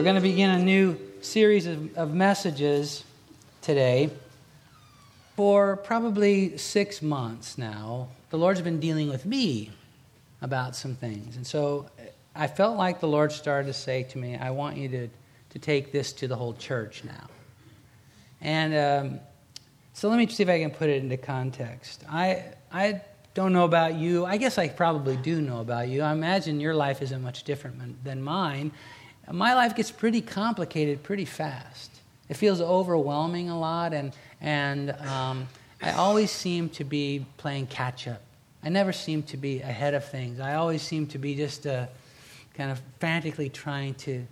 We're going to begin a new series of, of messages today. For probably six months now, the Lord's been dealing with me about some things. And so I felt like the Lord started to say to me, I want you to, to take this to the whole church now. And um, so let me see if I can put it into context. I, I don't know about you. I guess I probably do know about you. I imagine your life isn't much different than mine. My life gets pretty complicated pretty fast. It feels overwhelming a lot, and, and um, I always seem to be playing catch up. I never seem to be ahead of things. I always seem to be just uh, kind of frantically trying to,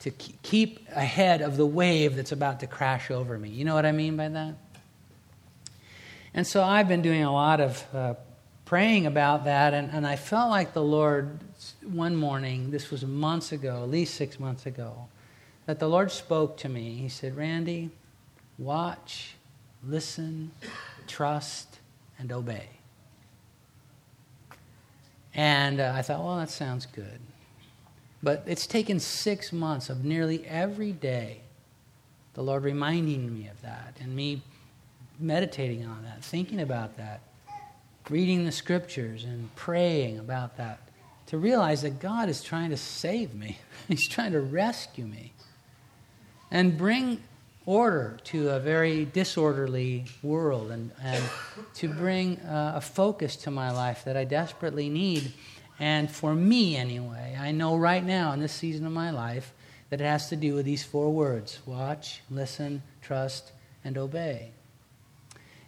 to keep ahead of the wave that's about to crash over me. You know what I mean by that? And so I've been doing a lot of uh, praying about that, and, and I felt like the Lord one morning, this was months ago, at least six months ago, that the Lord spoke to me. He said, Randy, watch, listen, trust, and obey. And uh, I thought, well, that sounds good. But it's taken six months of nearly every day, the Lord reminding me of that, and me meditating on that, thinking about that, reading the scriptures, and praying about that, to realize that God is trying to save me. He's trying to rescue me and bring order to a very disorderly world and, and to bring uh, a focus to my life that I desperately need. And for me, anyway, I know right now in this season of my life that it has to do with these four words watch, listen, trust, and obey.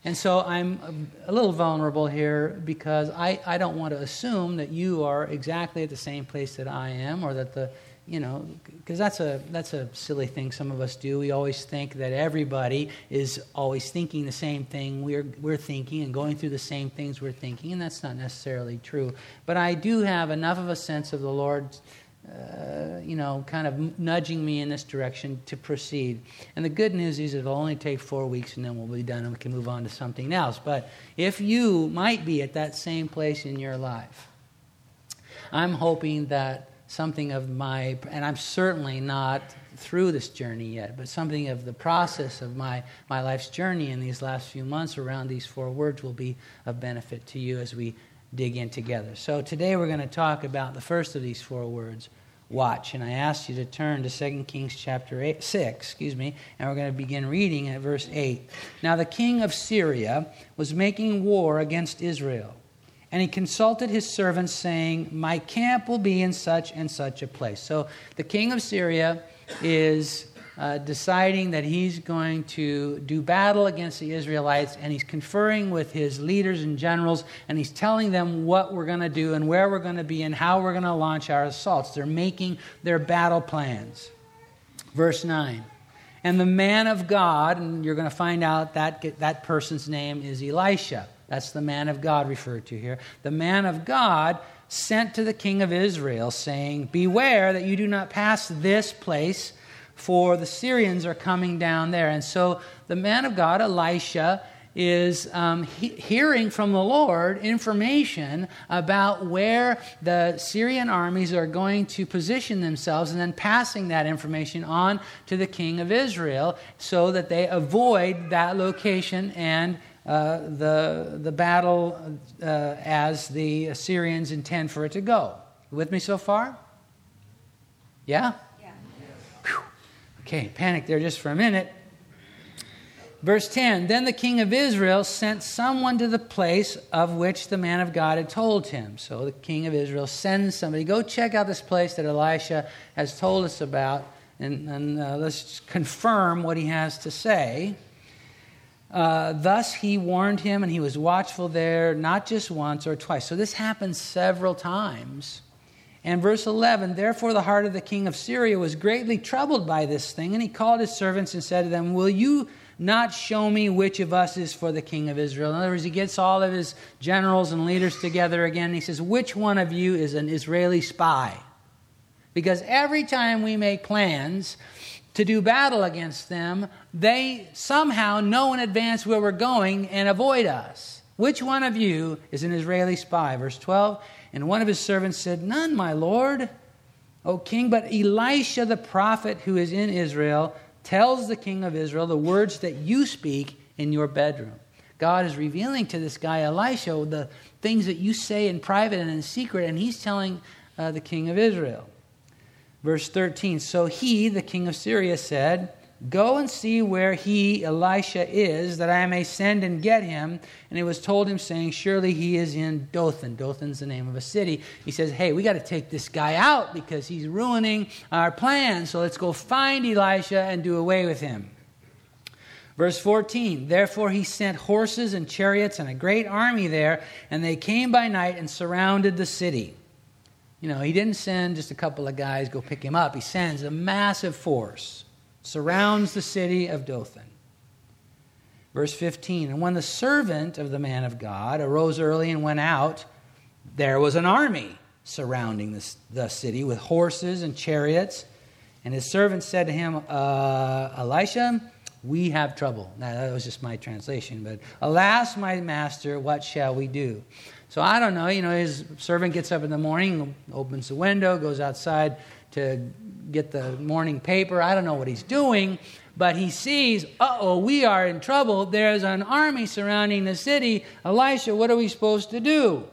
And so I'm a little vulnerable here because I, I don't want to assume that you are exactly at the same place that I am or that the you know, because that's a that's a silly thing some of us do. We always think that everybody is always thinking the same thing we're we're thinking and going through the same things we're thinking, and that's not necessarily true. But I do have enough of a sense of the Lord. Uh, you know, kind of nudging me in this direction to proceed. And the good news is it'll only take four weeks and then we'll be done and we can move on to something else. But if you might be at that same place in your life, I'm hoping that something of my, and I'm certainly not through this journey yet, but something of the process of my, my life's journey in these last few months around these four words will be of benefit to you as we dig in together. So today we're going to talk about the first of these four words, watch. And I asked you to turn to 2 Kings chapter eight, 6, excuse me, and we're going to begin reading at verse 8. Now the king of Syria was making war against Israel. And he consulted his servants, saying, My camp will be in such and such a place. So the king of Syria is uh, deciding that he's going to do battle against the Israelites, and he's conferring with his leaders and generals, and he's telling them what we're going to do and where we're going to be and how we're going to launch our assaults. They're making their battle plans. Verse 9. And the man of God, and you're going to find out that that person's name is Elisha. That's the man of God referred to here. The man of God sent to the king of Israel, saying, Beware that you do not pass this place, for the Syrians are coming down there. And so the man of God, Elisha, is um, he- hearing from the Lord information about where the Syrian armies are going to position themselves and then passing that information on to the king of Israel so that they avoid that location and uh, the, the battle uh, as the Assyrians intend for it to go. with me so far? Yeah? Okay, panic there just for a minute. Verse 10 Then the king of Israel sent someone to the place of which the man of God had told him. So the king of Israel sends somebody, go check out this place that Elisha has told us about, and, and uh, let's confirm what he has to say. Uh, thus he warned him, and he was watchful there, not just once or twice. So this happens several times. And verse 11, therefore the heart of the king of Syria was greatly troubled by this thing, and he called his servants and said to them, Will you not show me which of us is for the king of Israel? In other words, he gets all of his generals and leaders together again, and he says, Which one of you is an Israeli spy? Because every time we make plans, to do battle against them, they somehow know in advance where we're going and avoid us. Which one of you is an Israeli spy? Verse 12. And one of his servants said, None, my lord. O king, but Elisha the prophet who is in Israel tells the king of Israel the words that you speak in your bedroom. God is revealing to this guy Elisha the things that you say in private and in secret, and he's telling uh, the king of Israel. Verse 13 So he, the king of Syria, said, Go and see where he, Elisha, is, that I may send and get him. And it was told him, saying, Surely he is in Dothan. Dothan's the name of a city. He says, Hey, we got to take this guy out because he's ruining our plans. So let's go find Elisha and do away with him. Verse 14 Therefore he sent horses and chariots and a great army there, and they came by night and surrounded the city. You know, he didn't send just a couple of guys go pick him up, he sends a massive force surrounds the city of Dothan. Verse 15 And when the servant of the man of God arose early and went out, there was an army surrounding the, the city with horses and chariots. And his servant said to him, uh, Elisha, we have trouble. Now, that was just my translation, but alas, my master, what shall we do? So I don't know. You know, his servant gets up in the morning, opens the window, goes outside to get the morning paper. I don't know what he's doing, but he sees, uh oh, we are in trouble. There's an army surrounding the city. Elisha, what are we supposed to do?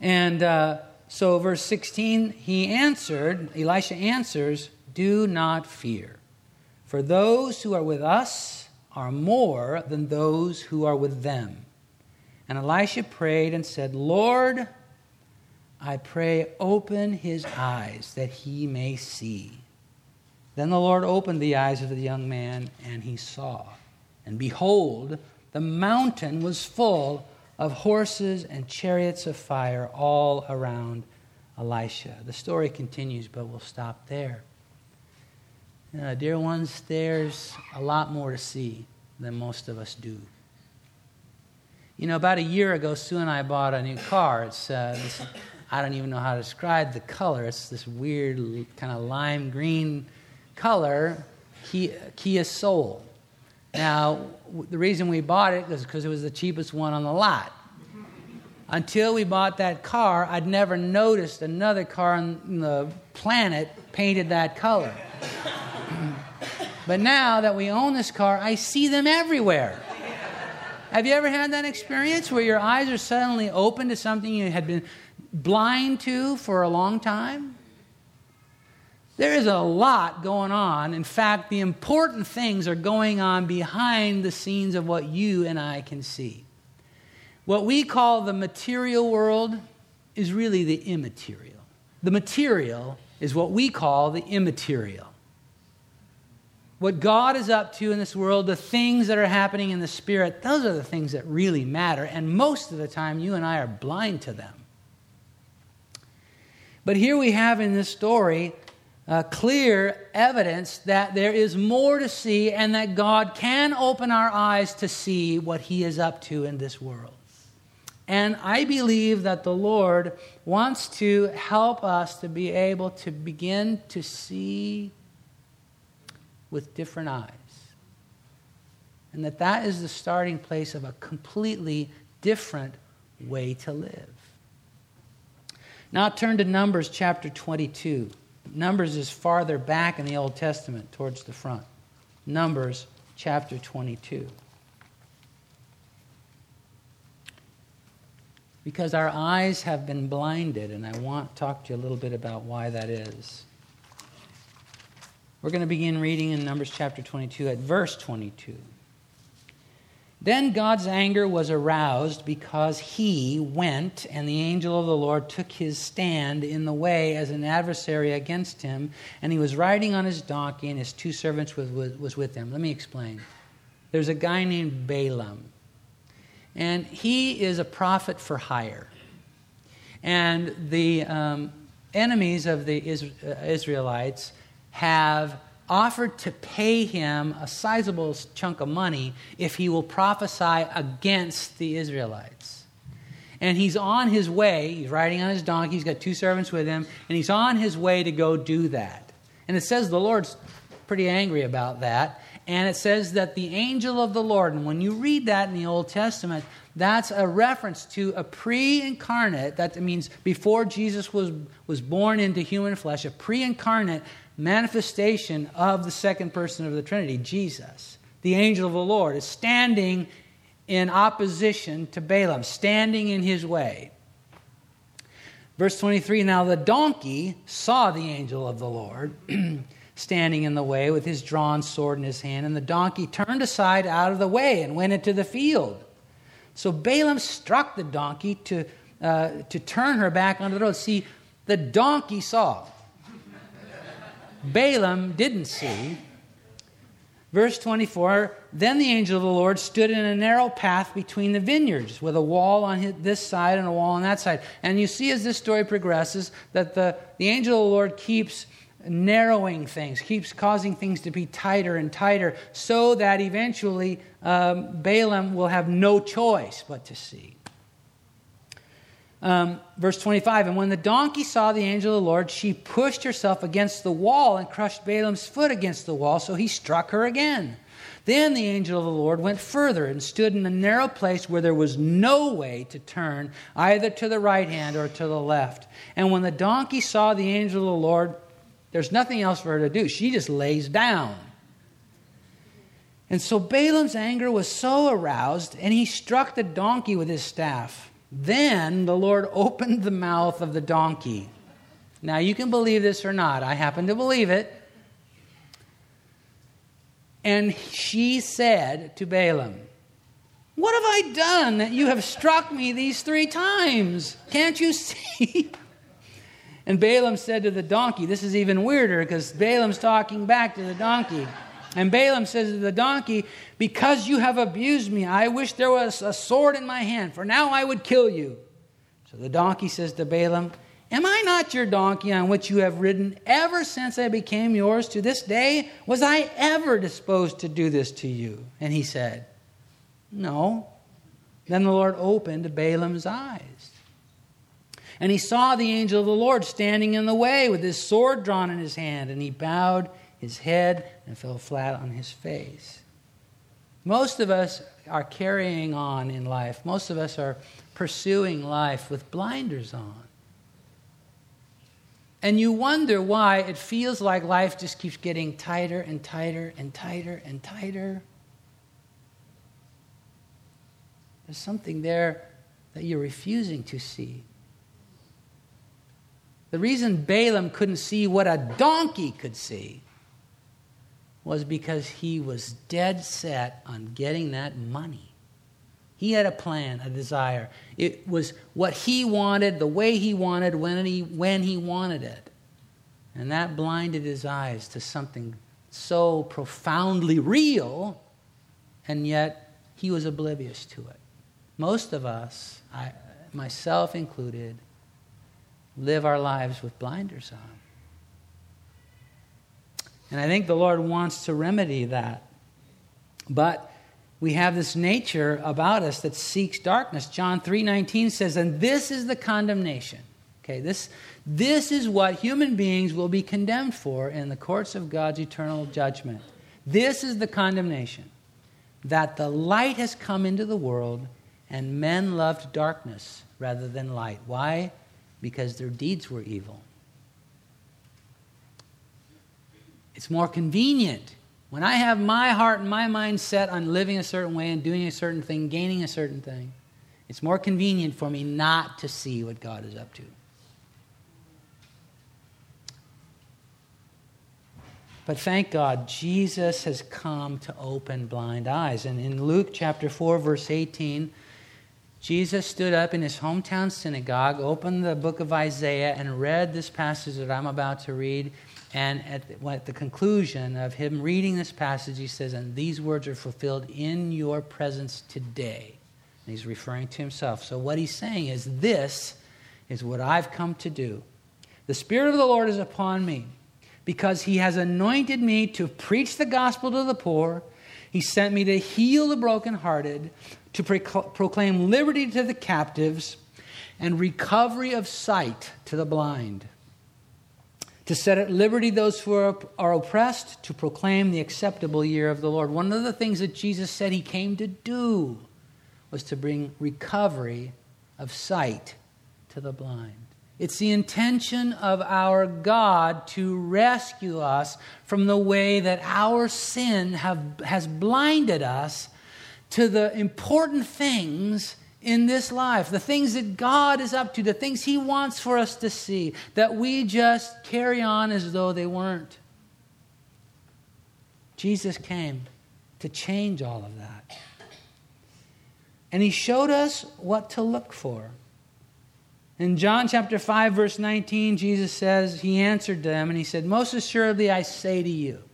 And uh, so, verse 16, he answered, Elisha answers, Do not fear, for those who are with us are more than those who are with them. And Elisha prayed and said, Lord, I pray, open his eyes that he may see. Then the Lord opened the eyes of the young man, and he saw. And behold, the mountain was full of horses and chariots of fire all around Elisha. The story continues, but we'll stop there. Uh, dear ones, there's a lot more to see than most of us do. You know, about a year ago, Sue and I bought a new car. It's uh, this I don't even know how to describe the color. It's this weird kind of lime green color, Kia, Soul. Now, the reason we bought it was because it was the cheapest one on the lot. Until we bought that car, I'd never noticed another car on the planet painted that color. but now that we own this car, I see them everywhere. Have you ever had that experience where your eyes are suddenly open to something you had been blind to for a long time? There is a lot going on. In fact, the important things are going on behind the scenes of what you and I can see. What we call the material world is really the immaterial. The material is what we call the immaterial. What God is up to in this world, the things that are happening in the spirit, those are the things that really matter. And most of the time, you and I are blind to them. But here we have in this story uh, clear evidence that there is more to see and that God can open our eyes to see what He is up to in this world. And I believe that the Lord wants to help us to be able to begin to see with different eyes. And that that is the starting place of a completely different way to live. Now turn to Numbers chapter 22. Numbers is farther back in the Old Testament towards the front. Numbers chapter 22. Because our eyes have been blinded, and I want to talk to you a little bit about why that is. We're going to begin reading in Numbers chapter 22 at verse 22. Then God's anger was aroused because he went, and the angel of the Lord took his stand in the way as an adversary against him, and he was riding on his donkey, and his two servants was, was, was with him. Let me explain. There's a guy named Balaam, and he is a prophet for hire. And the um, enemies of the uh, Israelites have offered to pay him a sizable chunk of money if he will prophesy against the Israelites. And he's on his way, he's riding on his donkey, he's got two servants with him, and he's on his way to go do that. And it says the Lord's pretty angry about that. And it says that the angel of the Lord, and when you read that in the Old Testament, that's a reference to a pre incarnate, that means before Jesus was, was born into human flesh, a pre incarnate manifestation of the second person of the Trinity, Jesus. The angel of the Lord is standing in opposition to Balaam, standing in his way. Verse 23 Now the donkey saw the angel of the Lord standing in the way with his drawn sword in his hand, and the donkey turned aside out of the way and went into the field. So Balaam struck the donkey to, uh, to turn her back onto the road. See, the donkey saw. Balaam didn't see. Verse 24 Then the angel of the Lord stood in a narrow path between the vineyards, with a wall on this side and a wall on that side. And you see as this story progresses that the, the angel of the Lord keeps narrowing things, keeps causing things to be tighter and tighter, so that eventually um, Balaam will have no choice but to see. Um, verse 25 And when the donkey saw the angel of the Lord, she pushed herself against the wall and crushed Balaam's foot against the wall, so he struck her again. Then the angel of the Lord went further and stood in a narrow place where there was no way to turn, either to the right hand or to the left. And when the donkey saw the angel of the Lord, there's nothing else for her to do. She just lays down. And so Balaam's anger was so aroused, and he struck the donkey with his staff. Then the Lord opened the mouth of the donkey. Now, you can believe this or not. I happen to believe it. And she said to Balaam, What have I done that you have struck me these three times? Can't you see? And Balaam said to the donkey, This is even weirder because Balaam's talking back to the donkey. And Balaam says to the donkey, Because you have abused me, I wish there was a sword in my hand, for now I would kill you. So the donkey says to Balaam, Am I not your donkey on which you have ridden ever since I became yours to this day? Was I ever disposed to do this to you? And he said, No. Then the Lord opened Balaam's eyes. And he saw the angel of the Lord standing in the way with his sword drawn in his hand, and he bowed his head and fell flat on his face. Most of us are carrying on in life, most of us are pursuing life with blinders on. And you wonder why it feels like life just keeps getting tighter and tighter and tighter and tighter. There's something there that you're refusing to see. The reason Balaam couldn't see what a donkey could see was because he was dead set on getting that money. He had a plan, a desire. It was what he wanted, the way he wanted, when he, when he wanted it. And that blinded his eyes to something so profoundly real, and yet he was oblivious to it. Most of us, I, myself included, live our lives with blinders on. And I think the Lord wants to remedy that. But we have this nature about us that seeks darkness. John 3:19 says, "And this is the condemnation." Okay, this this is what human beings will be condemned for in the courts of God's eternal judgment. This is the condemnation that the light has come into the world and men loved darkness rather than light. Why? Because their deeds were evil. It's more convenient. When I have my heart and my mind set on living a certain way and doing a certain thing, gaining a certain thing, it's more convenient for me not to see what God is up to. But thank God, Jesus has come to open blind eyes. And in Luke chapter 4, verse 18, Jesus stood up in his hometown synagogue, opened the book of Isaiah, and read this passage that I'm about to read. And at the, conclusion of him reading this passage, he says, And these words are fulfilled in your presence today. And he's referring to himself. So what he's saying is, This is what I've come to do. The Spirit of the Lord is upon me, because he has anointed me to preach the gospel to the poor. He sent me to heal the brokenhearted, to proclaim liberty to the captives, and recovery of sight to the blind to set at liberty those who are, are oppressed, to proclaim the acceptable year of the Lord. One of the things that Jesus said he came to do was to bring recovery of sight to the blind. It's the intention of our God to rescue us from the way that our sin have, has blinded us to the important things in this life, the things that God is up to, the things He wants for us to see, that we just carry on as though they weren't. Jesus came to change all of that. And He showed us what to look for. In John chapter 5, verse 19, Jesus says, He answered them and He said, Most assuredly I say to you,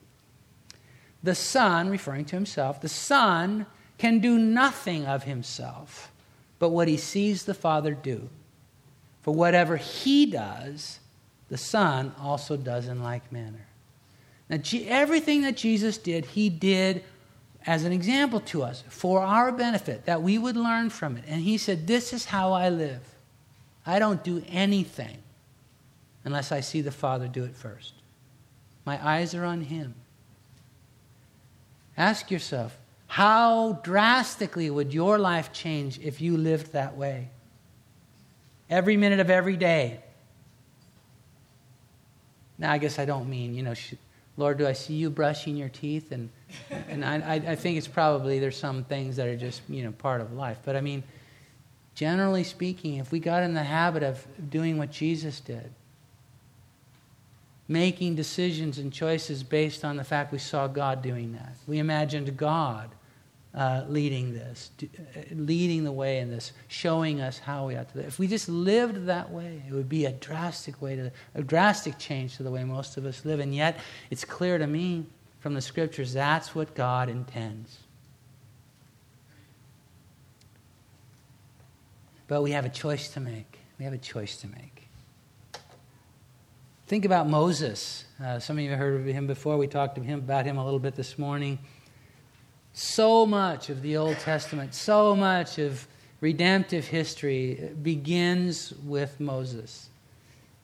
the Son, referring to Himself, the Son can do nothing of Himself but what he sees the Father do. For whatever he does, the Son also does in like manner. Now, everything that Jesus did, he did as an example to us for our benefit, that we would learn from it. And he said, This is how I live. I don't do anything unless I see the Father do it first. My eyes are on him. Ask yourself, how drastically would your life change if you lived that way? Every minute of every day. Now, I guess I don't mean, you know, Lord, do I see you brushing your teeth? And, and I, I think it's probably there's some things that are just, you know, part of life. But I mean, generally speaking, if we got in the habit of doing what Jesus did, making decisions and choices based on the fact we saw God doing that, we imagined God uh, leading this, uh, leading the way in this, showing us how we ought to live. If we just lived that way, it would be a drastic way to a drastic change to the way most of us live. And yet, it's clear to me from the scriptures that's what God intends. But we have a choice to make. We have a choice to make. Think about Moses. Uh, some of you have heard of him before. We talked him about him a little bit this morning. So much of the Old Testament, so much of redemptive history begins with Moses.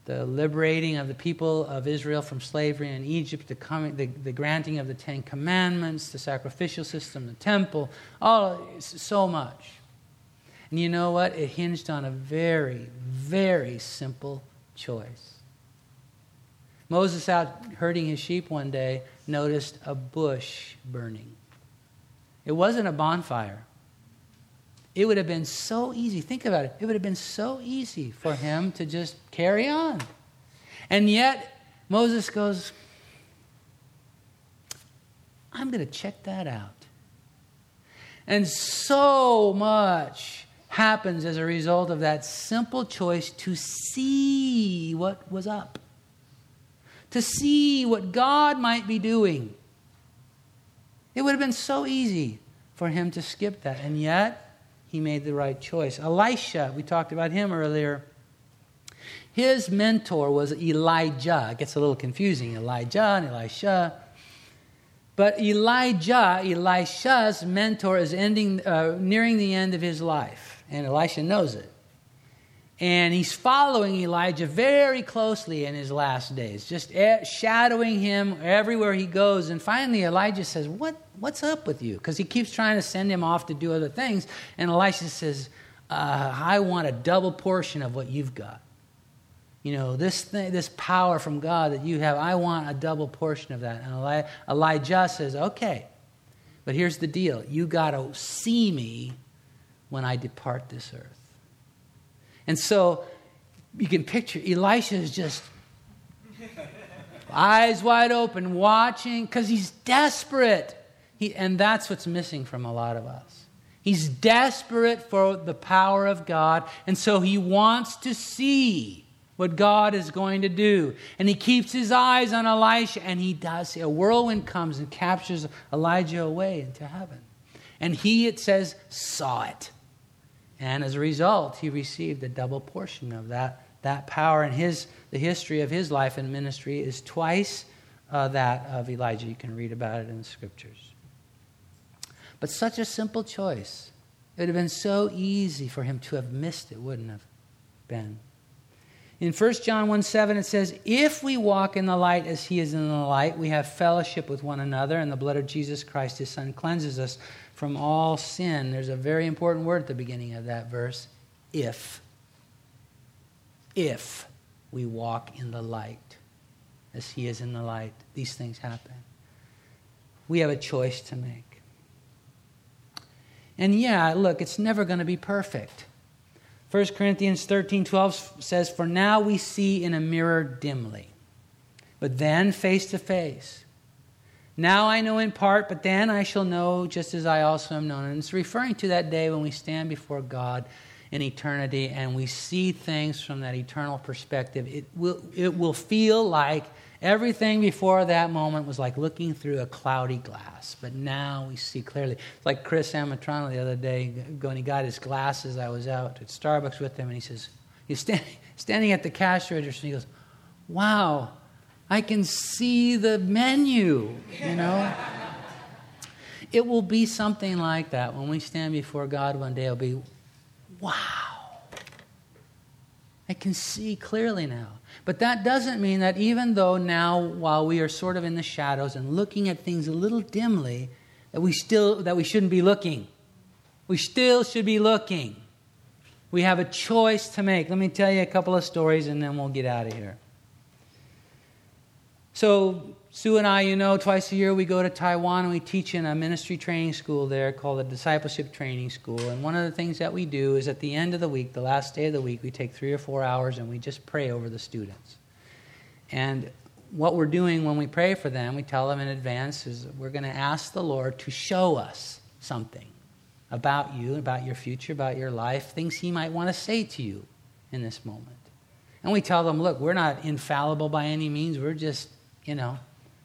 The liberating of the people of Israel from slavery in Egypt, the, coming, the, the granting of the Ten Commandments, the sacrificial system, the temple, all so much. And you know what? It hinged on a very, very simple choice. Moses, out herding his sheep one day, noticed a bush burning. It wasn't a bonfire. It would have been so easy. Think about it. It would have been so easy for him to just carry on. And yet, Moses goes, I'm going to check that out. And so much happens as a result of that simple choice to see what was up, to see what God might be doing. It would have been so easy for him to skip that. And yet, he made the right choice. Elisha, we talked about him earlier. His mentor was Elijah. It gets a little confusing Elijah and Elisha. But Elijah, Elisha's mentor, is ending, uh, nearing the end of his life. And Elisha knows it. And he's following Elijah very closely in his last days, just shadowing him everywhere he goes. And finally, Elijah says, what, What's up with you? Because he keeps trying to send him off to do other things. And Elisha says, uh, I want a double portion of what you've got. You know, this, thing, this power from God that you have, I want a double portion of that. And Elijah says, Okay, but here's the deal you got to see me when I depart this earth. And so you can picture Elisha is just eyes wide open, watching, because he's desperate. He, and that's what's missing from a lot of us. He's desperate for the power of God, and so he wants to see what God is going to do. And he keeps his eyes on Elisha, and he does. A whirlwind comes and captures Elijah away into heaven. And he, it says, saw it. And as a result, he received a double portion of that, that power. And his, the history of his life and ministry is twice uh, that of Elijah. You can read about it in the scriptures. But such a simple choice. It would have been so easy for him to have missed it, wouldn't have been? In 1 John 1 7, it says, If we walk in the light as he is in the light, we have fellowship with one another, and the blood of Jesus Christ, his son, cleanses us from all sin. There's a very important word at the beginning of that verse if. If we walk in the light as he is in the light, these things happen. We have a choice to make. And yeah, look, it's never going to be perfect. 1 Corinthians 13 12 says, For now we see in a mirror dimly, but then face to face. Now I know in part, but then I shall know just as I also am known. And it's referring to that day when we stand before God in eternity and we see things from that eternal perspective. It will, it will feel like Everything before that moment was like looking through a cloudy glass, but now we see clearly. Like Chris Amatrano the other day, when he got his glasses, I was out at Starbucks with him, and he says, he's standing, standing at the cash register, and he goes, Wow, I can see the menu, you know? it will be something like that when we stand before God one day. It'll be, wow, I can see clearly now. But that doesn't mean that even though now, while we are sort of in the shadows and looking at things a little dimly, that we still that we shouldn't be looking. We still should be looking. We have a choice to make. Let me tell you a couple of stories and then we'll get out of here. So Sue and I, you know, twice a year we go to Taiwan and we teach in a ministry training school there called the Discipleship Training School. And one of the things that we do is at the end of the week, the last day of the week, we take three or four hours and we just pray over the students. And what we're doing when we pray for them, we tell them in advance, is we're going to ask the Lord to show us something about you, about your future, about your life, things He might want to say to you in this moment. And we tell them, look, we're not infallible by any means. We're just, you know,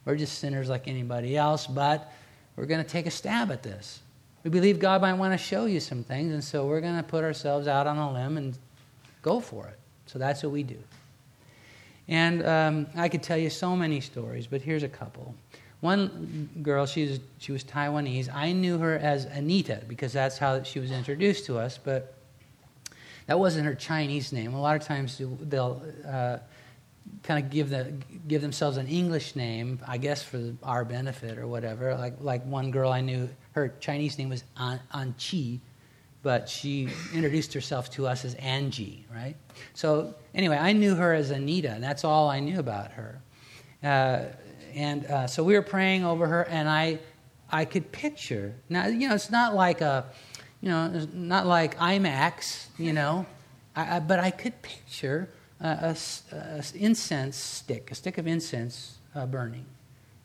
we're just sinners like anybody else, but we're going to take a stab at this. We believe God might want to show you some things, and so we're going to put ourselves out on a limb and go for it. So that's what we do. And um, I could tell you so many stories, but here's a couple. One girl, she was, she was Taiwanese. I knew her as Anita because that's how she was introduced to us, but that wasn't her Chinese name. A lot of times they'll uh, kind of give the give themselves an English name, I guess for our benefit or whatever. Like like one girl I knew, her Chinese name was An, An Chi, but she introduced herself to us as Angie, right? So anyway, I knew her as Anita, and that's all I knew about her. Uh, and uh, so we were praying over her, and I I could picture now. You know, it's not like a you know, not like IMAX, you know, I, I, but I could picture a, a, incense stick, a stick of incense uh, burning,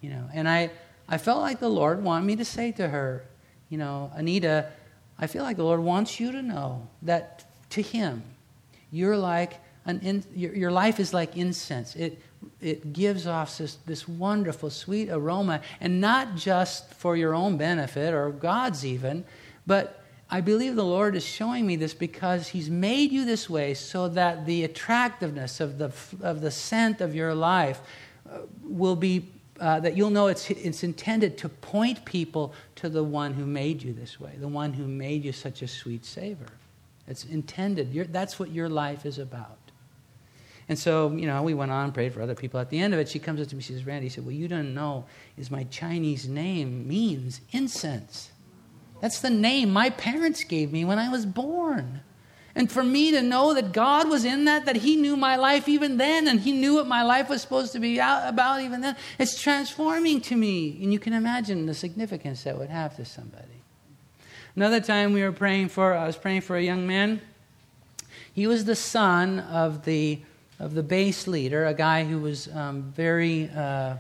you know. And I, I felt like the Lord wanted me to say to her, you know, Anita, I feel like the Lord wants you to know that to Him, you're like an in, your, your life is like incense. It it gives off this, this wonderful, sweet aroma, and not just for your own benefit or God's even, but I believe the Lord is showing me this because He's made you this way so that the attractiveness of the, of the scent of your life uh, will be, uh, that you'll know it's, it's intended to point people to the one who made you this way, the one who made you such a sweet savor. It's intended. You're, that's what your life is about. And so, you know, we went on and prayed for other people. At the end of it, she comes up to me, she says, Randy, she said, Well, you don't know is my Chinese name means incense. That's the name my parents gave me when I was born. And for me to know that God was in that, that He knew my life even then, and He knew what my life was supposed to be about even then, it's transforming to me. And you can imagine the significance that would have to somebody. Another time we were praying for, I was praying for a young man. He was the son of the, of the base leader, a guy who was um, very. Uh,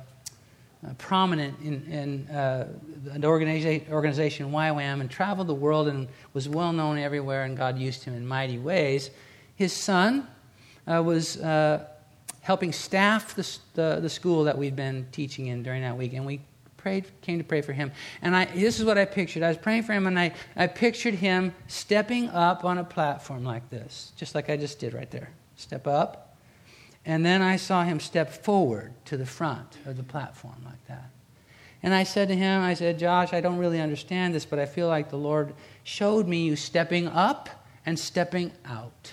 prominent in, in uh, an organization, YWAM, and traveled the world and was well known everywhere, and God used him in mighty ways. His son uh, was uh, helping staff the, the, the, school that we'd been teaching in during that week, and we prayed, came to pray for him. And I, this is what I pictured. I was praying for him, and I, I pictured him stepping up on a platform like this, just like I just did right there. Step up, and then I saw him step forward to the front of the platform like that. And I said to him, I said, Josh, I don't really understand this, but I feel like the Lord showed me you stepping up and stepping out.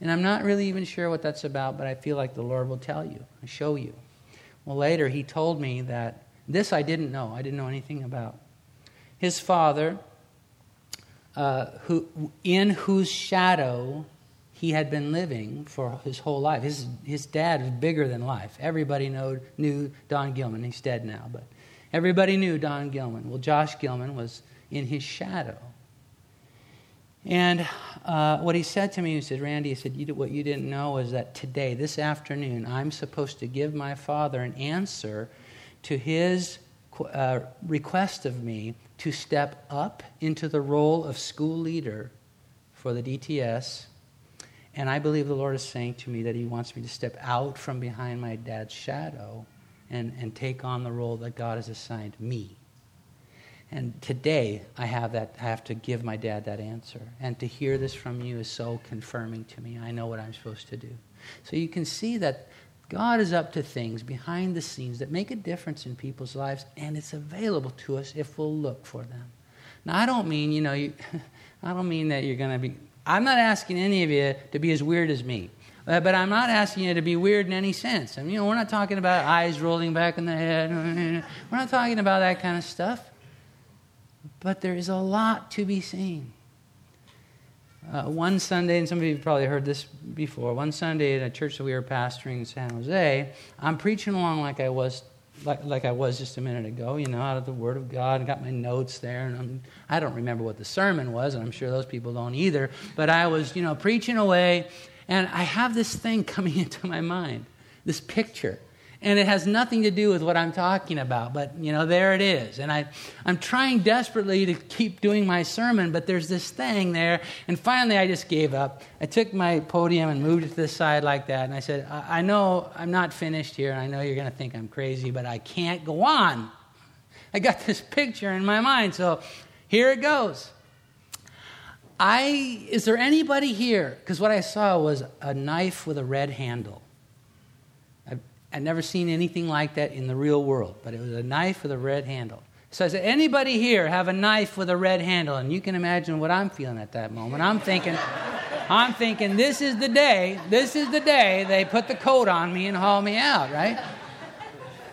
And I'm not really even sure what that's about, but I feel like the Lord will tell you, show you. Well, later he told me that this I didn't know. I didn't know anything about. His father, uh, who, in whose shadow he had been living for his whole life. His, his dad was bigger than life. Everybody know, knew Don Gilman. He's dead now, but everybody knew Don Gilman. Well, Josh Gilman was in his shadow. And uh, what he said to me, he said, Randy, he said, you, what you didn't know is that today, this afternoon, I'm supposed to give my father an answer to his uh, request of me to step up into the role of school leader for the DTS. And I believe the Lord is saying to me that He wants me to step out from behind my dad's shadow and, and take on the role that God has assigned me. And today, I have that. I have to give my dad that answer. And to hear this from you is so confirming to me. I know what I'm supposed to do. So you can see that God is up to things behind the scenes that make a difference in people's lives, and it's available to us if we'll look for them. Now, I don't mean, you know, you, I don't mean that you're going to be. I'm not asking any of you to be as weird as me. Uh, but I'm not asking you to be weird in any sense. I mean, you know, we're not talking about eyes rolling back in the head. We're not talking about that kind of stuff. But there is a lot to be seen. Uh, one Sunday, and some of you probably heard this before, one Sunday at a church that we were pastoring in San Jose, I'm preaching along like I was like, like I was just a minute ago, you know, out of the Word of God. I got my notes there, and I'm, I do not remember what the sermon was, and I'm sure those people don't either. But I was, you know, preaching away, and I have this thing coming into my mind, this picture and it has nothing to do with what I'm talking about, but you know, there it is. And I, I'm trying desperately to keep doing my sermon, but there's this thing there, and finally I just gave up. I took my podium and moved it to the side like that, and I said, I, I know I'm not finished here, and I know you're going to think I'm crazy, but I can't go on. I got this picture in my mind, so here it goes. I, is there anybody here? Because what I saw was a knife with a red handle. I'd never seen anything like that in the real world, but it was a knife with a red handle. So I said, anybody here have a knife with a red handle? And you can imagine what I'm feeling at that moment. I'm thinking, I'm thinking, this is the day, this is the day they put the coat on me and haul me out, right?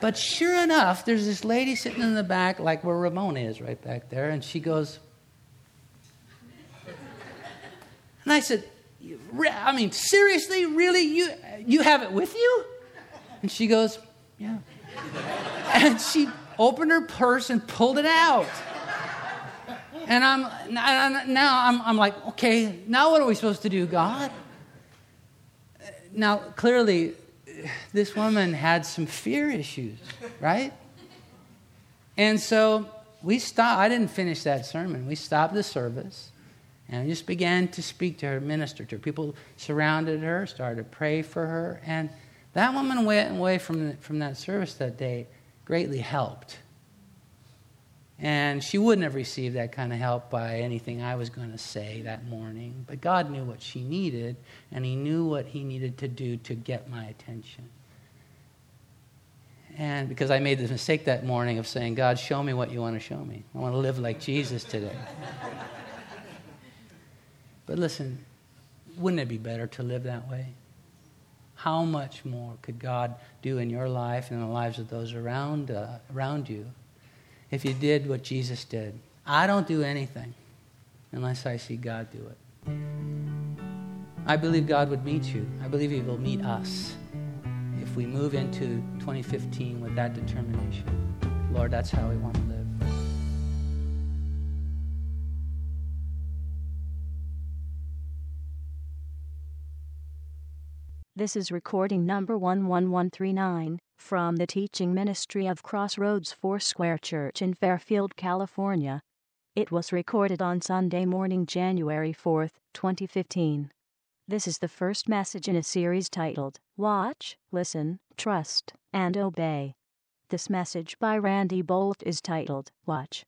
But sure enough, there's this lady sitting in the back, like where Ramona is, right back there, and she goes, and I said, I mean, seriously, really, you you have it with you? And she goes, Yeah. and she opened her purse and pulled it out. And I'm now I'm, I'm like, okay, now what are we supposed to do, God? Now, clearly, this woman had some fear issues, right? And so we stopped. I didn't finish that sermon. We stopped the service and just began to speak to her, minister to her. People surrounded her, started to pray for her, and that woman went away from, from that service that day greatly helped. And she wouldn't have received that kind of help by anything I was going to say that morning. But God knew what she needed, and He knew what He needed to do to get my attention. And because I made the mistake that morning of saying, God, show me what you want to show me. I want to live like Jesus today. but listen, wouldn't it be better to live that way? How much more could God do in your life and in the lives of those around, uh, around you if you did what Jesus did? I don't do anything unless I see God do it. I believe God would meet you. I believe He will meet us if we move into 2015 with that determination. Lord, that's how we want to This is recording number 11139 from the teaching ministry of Crossroads Foursquare Church in Fairfield, California. It was recorded on Sunday morning, January 4, 2015. This is the first message in a series titled Watch, Listen, Trust, and Obey. This message by Randy Boldt is titled Watch,